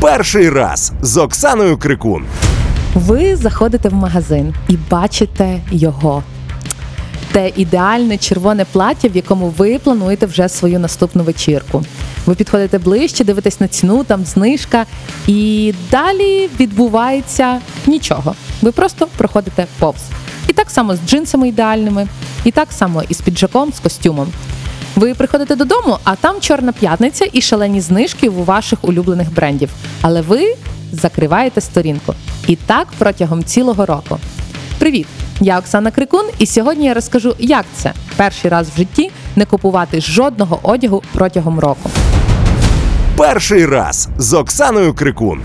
Перший раз з Оксаною Крикун. Ви заходите в магазин і бачите його. Те ідеальне червоне плаття, в якому ви плануєте вже свою наступну вечірку. Ви підходите ближче, дивитесь на ціну, там знижка, і далі відбувається нічого. Ви просто проходите повз. І так само з джинсами ідеальними, і так само із піджаком, з костюмом. Ви приходите додому, а там чорна п'ятниця і шалені знижки у ваших улюблених брендів. Але ви закриваєте сторінку. І так протягом цілого року. Привіт! Я Оксана Крикун, і сьогодні я розкажу, як це перший раз в житті не купувати жодного одягу протягом року. Перший раз з Оксаною Крикун.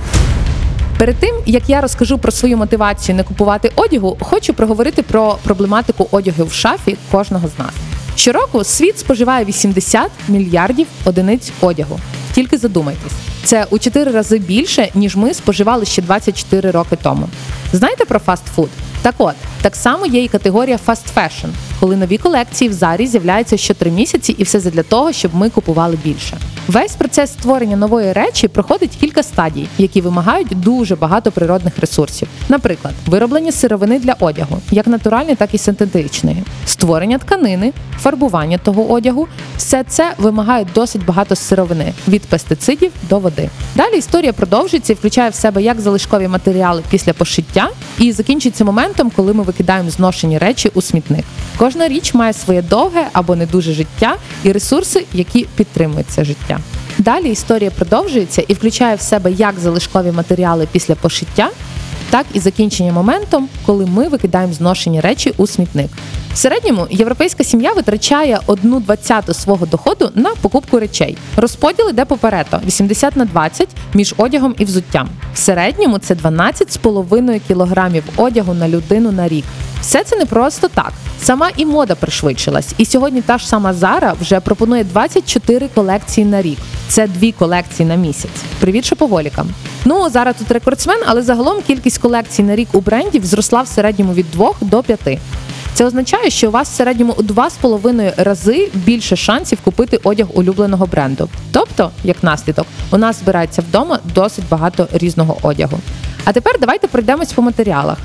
Перед тим як я розкажу про свою мотивацію не купувати одягу, хочу проговорити про проблематику одягу в шафі кожного з нас. Щороку світ споживає 80 мільярдів одиниць одягу. Тільки задумайтесь, це у 4 рази більше, ніж ми споживали ще 24 роки тому. Знаєте про фастфуд? Так от, так само є і категорія fast fashion, коли нові колекції в зарі з'являються що 3 місяці, і все задля того, щоб ми купували більше. Весь процес створення нової речі проходить кілька стадій, які вимагають дуже багато природних ресурсів. Наприклад, вироблення сировини для одягу, як натуральної, так і синтетичної, створення тканини, фарбування того одягу. Все це вимагає досить багато сировини від пестицидів до води. Далі історія продовжується і включає в себе як залишкові матеріали після пошиття, і закінчується моментом, коли ми викидаємо зношені речі у смітник. Кожна річ має своє довге або не дуже життя і ресурси, які підтримують це життя. Далі історія продовжується і включає в себе як залишкові матеріали після пошиття, так і закінчення моментом, коли ми викидаємо зношені речі у смітник. В середньому європейська сім'я витрачає одну двадцяту свого доходу на покупку речей. Розподіл іде поперето 80 на 20 між одягом і взуттям. В середньому це 12,5 кілограмів одягу на людину на рік. Все це не просто так. Сама і мода пришвидшилась, і сьогодні та ж сама Зара вже пропонує 24 колекції на рік. Це дві колекції на місяць. Привіт шоповолікам. Ну зараз тут рекордсмен, але загалом кількість колекцій на рік у брендів зросла в середньому від 2 до 5. Це означає, що у вас в середньому у 2,5 рази більше шансів купити одяг улюбленого бренду. Тобто, як наслідок, у нас збирається вдома досить багато різного одягу. А тепер давайте пройдемось по матеріалах.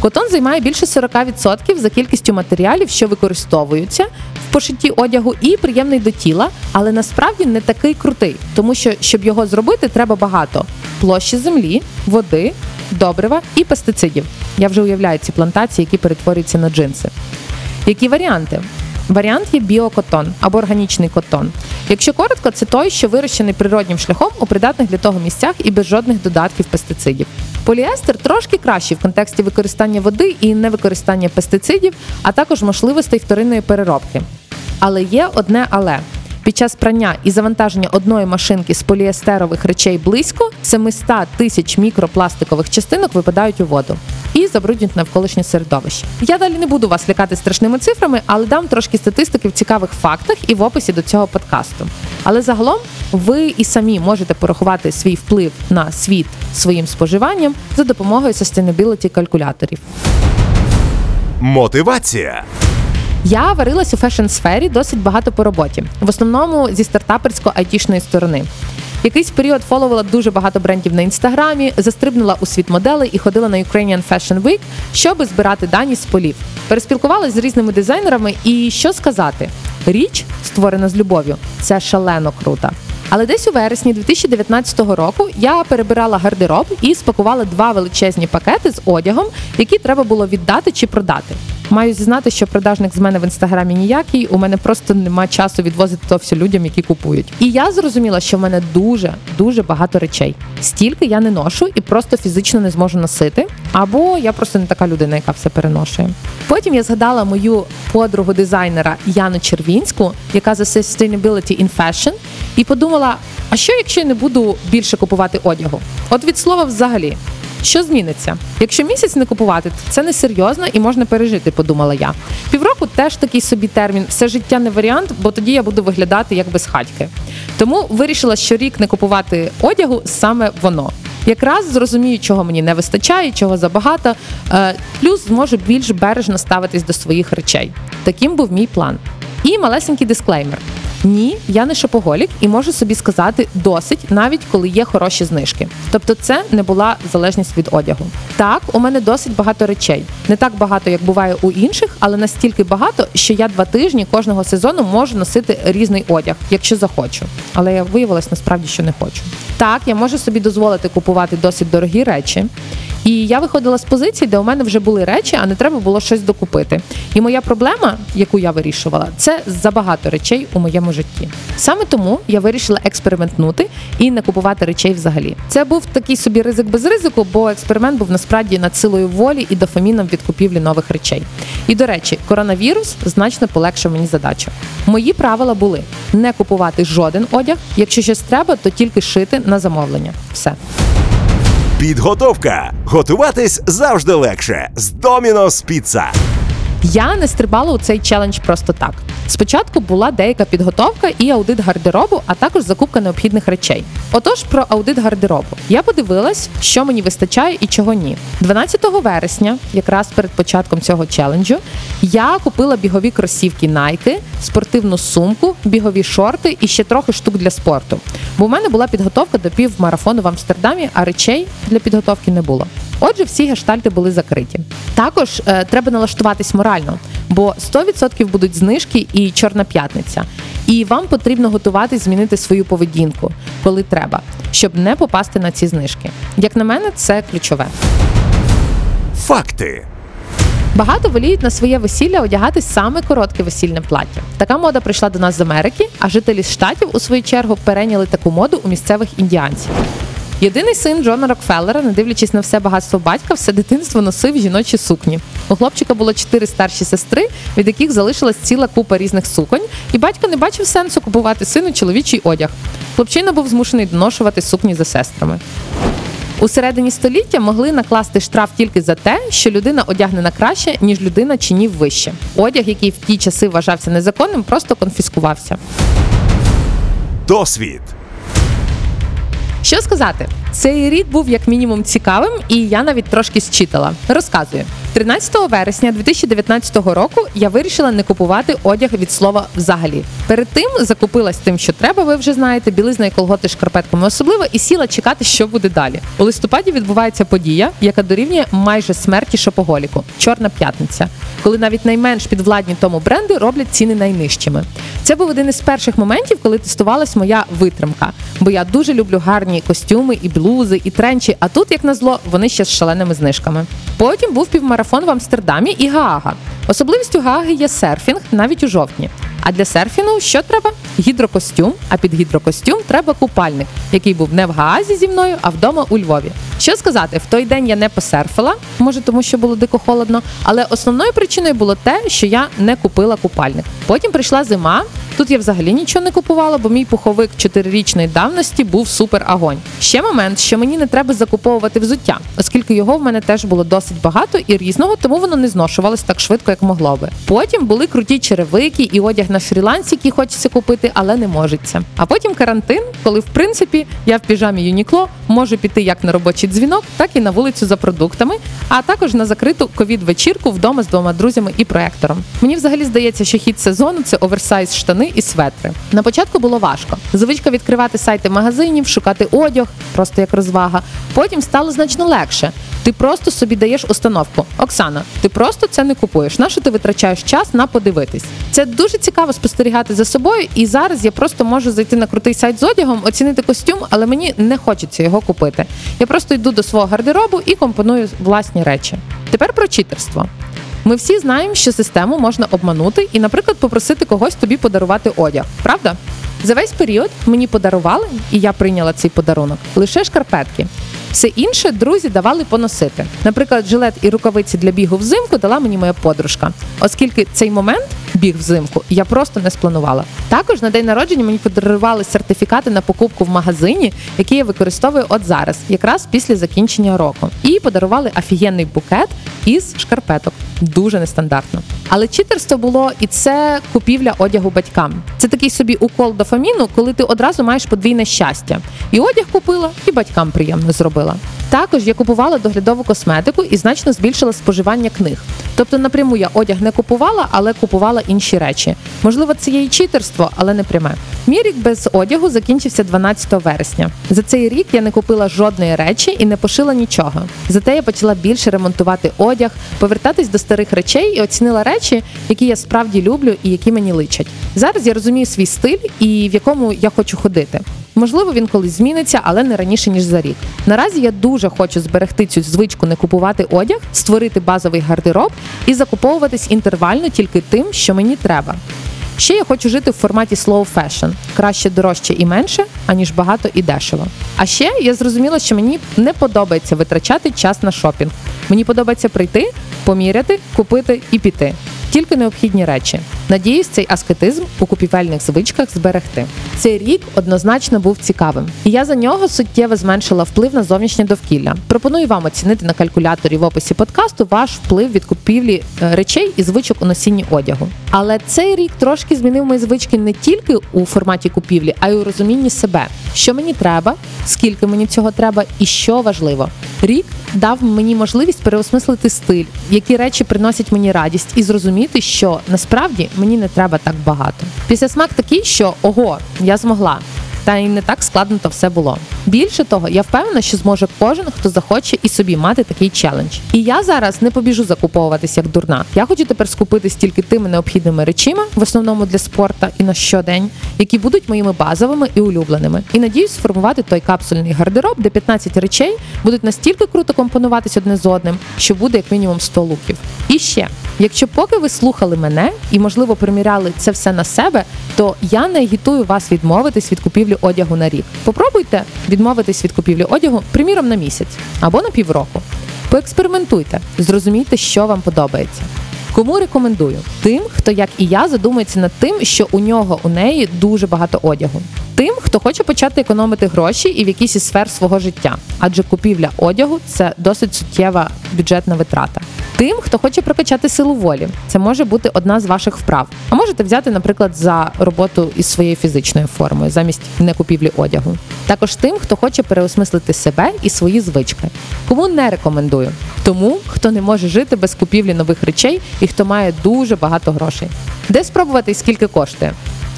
Котон займає більше 40% за кількістю матеріалів, що використовуються в пошитті одягу, і приємний до тіла, але насправді не такий крутий, тому що щоб його зробити, треба багато площі землі, води, добрива і пестицидів. Я вже уявляю ці плантації, які перетворюються на джинси. Які варіанти? Варіант є біокотон або органічний котон. Якщо коротко, це той, що вирощений природнім шляхом у придатних для того місцях і без жодних додатків пестицидів. Поліестер трошки кращий в контексті використання води і невикористання пестицидів, а також можливостей вторинної переробки. Але є одне але. Під час прання і завантаження одної машинки з поліестерових речей близько 700 тисяч мікропластикових частинок випадають у воду забруднюють навколишнє середовище. Я далі не буду вас лякати страшними цифрами, але дам трошки статистики в цікавих фактах і в описі до цього подкасту. Але загалом ви і самі можете порахувати свій вплив на світ своїм споживанням за допомогою sustainability калькуляторів. Мотивація. Я варилась у фешн-сфері досить багато по роботі, в основному зі стартаперсько-айтішної сторони. Якийсь період фоловила дуже багато брендів на інстаграмі, застрибнула у світ моделей і ходила на Ukrainian Fashion Week, щоб збирати дані з полів. Переспілкувалась з різними дизайнерами, і що сказати, річ, створена з любов'ю, це шалено круто. Але десь у вересні 2019 року я перебирала гардероб і спакувала два величезні пакети з одягом, які треба було віддати чи продати. Маю зізнати, що продажник з мене в інстаграмі ніякий. У мене просто нема часу відвозити то все людям, які купують. І я зрозуміла, що в мене дуже дуже багато речей. Стільки я не ношу і просто фізично не зможу носити. Або я просто не така людина, яка все переношує. Потім я згадала мою подругу дизайнера Яну Червінську, яка за Sustainability in Fashion, і подумала: а що, якщо я не буду більше купувати одягу? От від слова взагалі. Що зміниться? Якщо місяць не купувати, то це не серйозно і можна пережити, подумала я. Півроку теж такий собі термін. Все життя не варіант, бо тоді я буду виглядати як без хатьки. Тому вирішила, що рік не купувати одягу саме воно. Якраз зрозумію, чого мені не вистачає, чого забагато. е, Плюс зможу більш бережно ставитись до своїх речей. Таким був мій план. І малесенький дисклеймер. Ні, я не шопоголік і можу собі сказати досить, навіть коли є хороші знижки. Тобто, це не була залежність від одягу. Так, у мене досить багато речей. Не так багато, як буває у інших, але настільки багато, що я два тижні кожного сезону можу носити різний одяг, якщо захочу. Але я виявилась насправді, що не хочу. Так, я можу собі дозволити купувати досить дорогі речі. І я виходила з позиції, де у мене вже були речі, а не треба було щось докупити. І моя проблема, яку я вирішувала, це забагато речей у моєму житті. Саме тому я вирішила експериментнути і не купувати речей взагалі. Це був такий собі ризик без ризику, бо експеримент був насправді над силою волі і дофаміном від купівлі нових речей. І до речі, коронавірус значно полегшив мені задачу. Мої правила були не купувати жоден одяг. Якщо щось треба, то тільки шити на замовлення. Все. Підготовка. Готуватись завжди легше з Domino's Pizza. Я не стрибала у цей челендж просто так. Спочатку була деяка підготовка і аудит гардеробу, а також закупка необхідних речей. Отож, про аудит гардеробу я подивилась, що мені вистачає і чого ні. 12 вересня, якраз перед початком цього челенджу, я купила бігові кросівки Nike, спортивну сумку, бігові шорти і ще трохи штук для спорту. Бо в мене була підготовка до півмарафону в Амстердамі, а речей для підготовки не було. Отже, всі гештальти були закриті. Також е, треба налаштуватись морально, бо 100% будуть знижки і чорна п'ятниця. І вам потрібно готуватись змінити свою поведінку, коли треба, щоб не попасти на ці знижки. Як на мене, це ключове. Факти. Багато воліють на своє весілля одягати саме коротке весільне плаття. Така мода прийшла до нас з Америки, а жителі штатів у свою чергу перейняли таку моду у місцевих індіанців. Єдиний син Джона Рокфеллера, не дивлячись на все багатство батька, все дитинство носив жіночі сукні. У хлопчика було чотири старші сестри, від яких залишилась ціла купа різних суконь, і батько не бачив сенсу купувати сину чоловічий одяг. Хлопчина був змушений доношувати сукні за сестрами. У середині століття могли накласти штраф тільки за те, що людина одягнена краще, ніж людина чинів вище. Одяг, який в ті часи вважався незаконним, просто конфіскувався. Досвід. Що сказати? Цей рід був як мінімум цікавим, і я навіть трошки зчитала. Розказую. 13 вересня 2019 року я вирішила не купувати одяг від слова взагалі. Перед тим закупилась тим, що треба, ви вже знаєте, білизна і колготи шкарпетками особливо, і сіла чекати, що буде далі. У листопаді відбувається подія, яка дорівнює майже смерті шопоголіку Чорна п'ятниця, коли навіть найменш підвладні тому бренди роблять ціни найнижчими. Це був один із перших моментів, коли тестувалась моя витримка, бо я дуже люблю гарні костюми і блузи, і тренчі. А тут, як назло, вони ще з шаленими знижками. Потім був півмарафон в Амстердамі і Гаага. Особливістю Гааги є серфінг навіть у жовтні. А для серфінгу що треба? Гідрокостюм. А під гідрокостюм треба купальник, який був не в Гаазі зі мною, а вдома у Львові. Що сказати, в той день я не посерфила, може тому, що було дико холодно, але основною причиною було те, що я не купила купальник. Потім прийшла зима. Тут я взагалі нічого не купувала, бо мій пуховик чотирирічної давності був супер агонь. Ще момент, що мені не треба закуповувати взуття, оскільки його в мене теж було досить багато і різного, тому воно не зношувалось так швидко, як могло би. Потім були круті черевики і одяг на фрілансі, який хочеться купити, але не можеться. А потім карантин, коли в принципі я в піжамі Юнікло можу піти як на робочий дзвінок, так і на вулицю за продуктами, а також на закриту ковід-вечірку вдома з двома друзями і проектором. Мені взагалі здається, що хід сезону це оверсайз штани і светри. На початку було важко. Звичка відкривати сайти магазинів, шукати одяг, просто як розвага. Потім стало значно легше. Ти просто собі даєш установку. Оксана, ти просто це не купуєш. Нащо ти витрачаєш час на подивитись? Це дуже цікаво спостерігати за собою. І зараз я просто можу зайти на крутий сайт з одягом, оцінити костюм, але мені не хочеться його купити. Я просто йду до свого гардеробу і компоную власні речі. Тепер про читерство. Ми всі знаємо, що систему можна обманути і, наприклад, попросити когось тобі подарувати одяг. Правда? За весь період мені подарували, і я прийняла цей подарунок лише шкарпетки. Все інше друзі давали поносити. Наприклад, жилет і рукавиці для бігу взимку дала мені моя подружка, оскільки цей момент біг взимку я просто не спланувала. Також на день народження мені подарували сертифікати на покупку в магазині, які я використовую от зараз, якраз після закінчення року. І подарували офігенний букет із шкарпеток. Дуже нестандартно. Але читерство було і це купівля одягу батькам. Це такий собі укол дофаміну, коли ти одразу маєш подвійне щастя. І одяг купила, і батькам приємно зробила. Також я купувала доглядову косметику і значно збільшила споживання книг. Тобто напряму я одяг не купувала, але купувала інші речі. Можливо, це є і читерство, але не пряме. Мій рік без одягу закінчився 12 вересня. За цей рік я не купила жодної речі і не пошила нічого. Зате я почала більше ремонтувати одяг, повертатись до старих речей і оцінила речі, які я справді люблю і які мені личать. Зараз я розумію свій стиль і в якому я хочу ходити. Можливо, він колись зміниться, але не раніше ніж за рік. Наразі я дуже хочу зберегти цю звичку не купувати одяг, створити базовий гардероб і закуповуватись інтервально тільки тим, що мені треба. Ще я хочу жити в форматі slow fashion. краще дорожче і менше, аніж багато і дешево. А ще я зрозуміла, що мені не подобається витрачати час на шопінг. Мені подобається прийти, поміряти, купити і піти. Тільки необхідні речі. Надіюсь, цей аскетизм у купівельних звичках зберегти. Цей рік однозначно був цікавим, і я за нього суттєво зменшила вплив на зовнішнє довкілля. Пропоную вам оцінити на калькуляторі в описі подкасту ваш вплив від купівлі е, речей і звичок у носінні одягу. Але цей рік трошки змінив мої звички не тільки у форматі купівлі, а й у розумінні себе, що мені треба, скільки мені цього треба, і що важливо. Рік дав мені можливість переосмислити стиль, які речі приносять мені радість, і зрозуміти, що насправді мені не треба так багато. Після смак такий, що ого, я змогла. Та й не так складно то все було. Більше того, я впевнена, що зможе кожен, хто захоче і собі мати такий челендж. І я зараз не побіжу закуповуватись як дурна. Я хочу тепер скупитись тільки тими необхідними речима, в основному для спорту і на щодень, які будуть моїми базовими і улюбленими. І надіюсь сформувати той капсульний гардероб, де 15 речей будуть настільки круто компонуватись одне з одним, що буде як мінімум 100 луків. І ще, якщо поки ви слухали мене і, можливо, приміряли це все на себе, то я не агітую вас відмовитись від купівлі одягу на рік. Попробуйте відмовитись від купівлі одягу, приміром, на місяць або на півроку. Поекспериментуйте, зрозумійте, що вам подобається. Кому рекомендую? Тим, хто, як і я, задумується над тим, що у нього у неї дуже багато одягу. Тим, хто хоче почати економити гроші і в якійсь із сфер свого життя, адже купівля одягу це досить суттєва бюджетна витрата. Тим, хто хоче прокачати силу волі, це може бути одна з ваших вправ. А можете взяти, наприклад, за роботу із своєю фізичною формою замість не купівлі одягу. Також тим, хто хоче переосмислити себе і свої звички. Кому не рекомендую? Тому, хто не може жити без купівлі нових речей і хто має дуже багато грошей. Де спробувати і скільки коштує?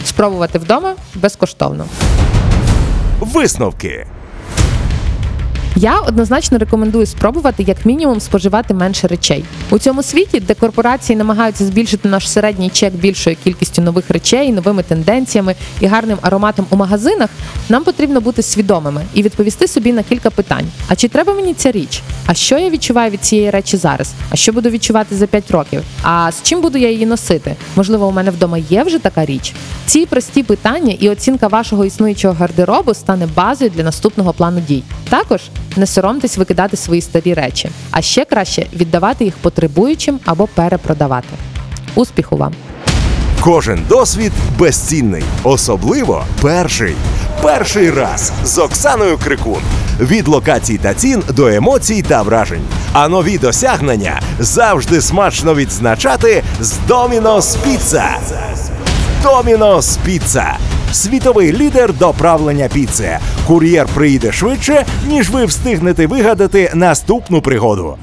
Спробувати вдома безкоштовно. Висновки. Я однозначно рекомендую спробувати як мінімум споживати менше речей у цьому світі, де корпорації намагаються збільшити наш середній чек більшою кількістю нових речей, новими тенденціями і гарним ароматом у магазинах. Нам потрібно бути свідомими і відповісти собі на кілька питань: а чи треба мені ця річ? А що я відчуваю від цієї речі зараз? А що буду відчувати за 5 років? А з чим буду я її носити? Можливо, у мене вдома є вже така річ. Ці прості питання і оцінка вашого існуючого гардеробу стане базою для наступного плану дій. Також не соромтесь викидати свої старі речі, а ще краще віддавати їх потребуючим або перепродавати. Успіху вам! Кожен досвід безцінний, особливо перший. Перший раз з Оксаною Крикун. Від локацій та цін до емоцій та вражень. А нові досягнення завжди смачно відзначати з Domino's Pizza. Domino's Pizza. Світовий лідер доправлення піци. Кур'єр приїде швидше, ніж ви встигнете вигадати наступну пригоду.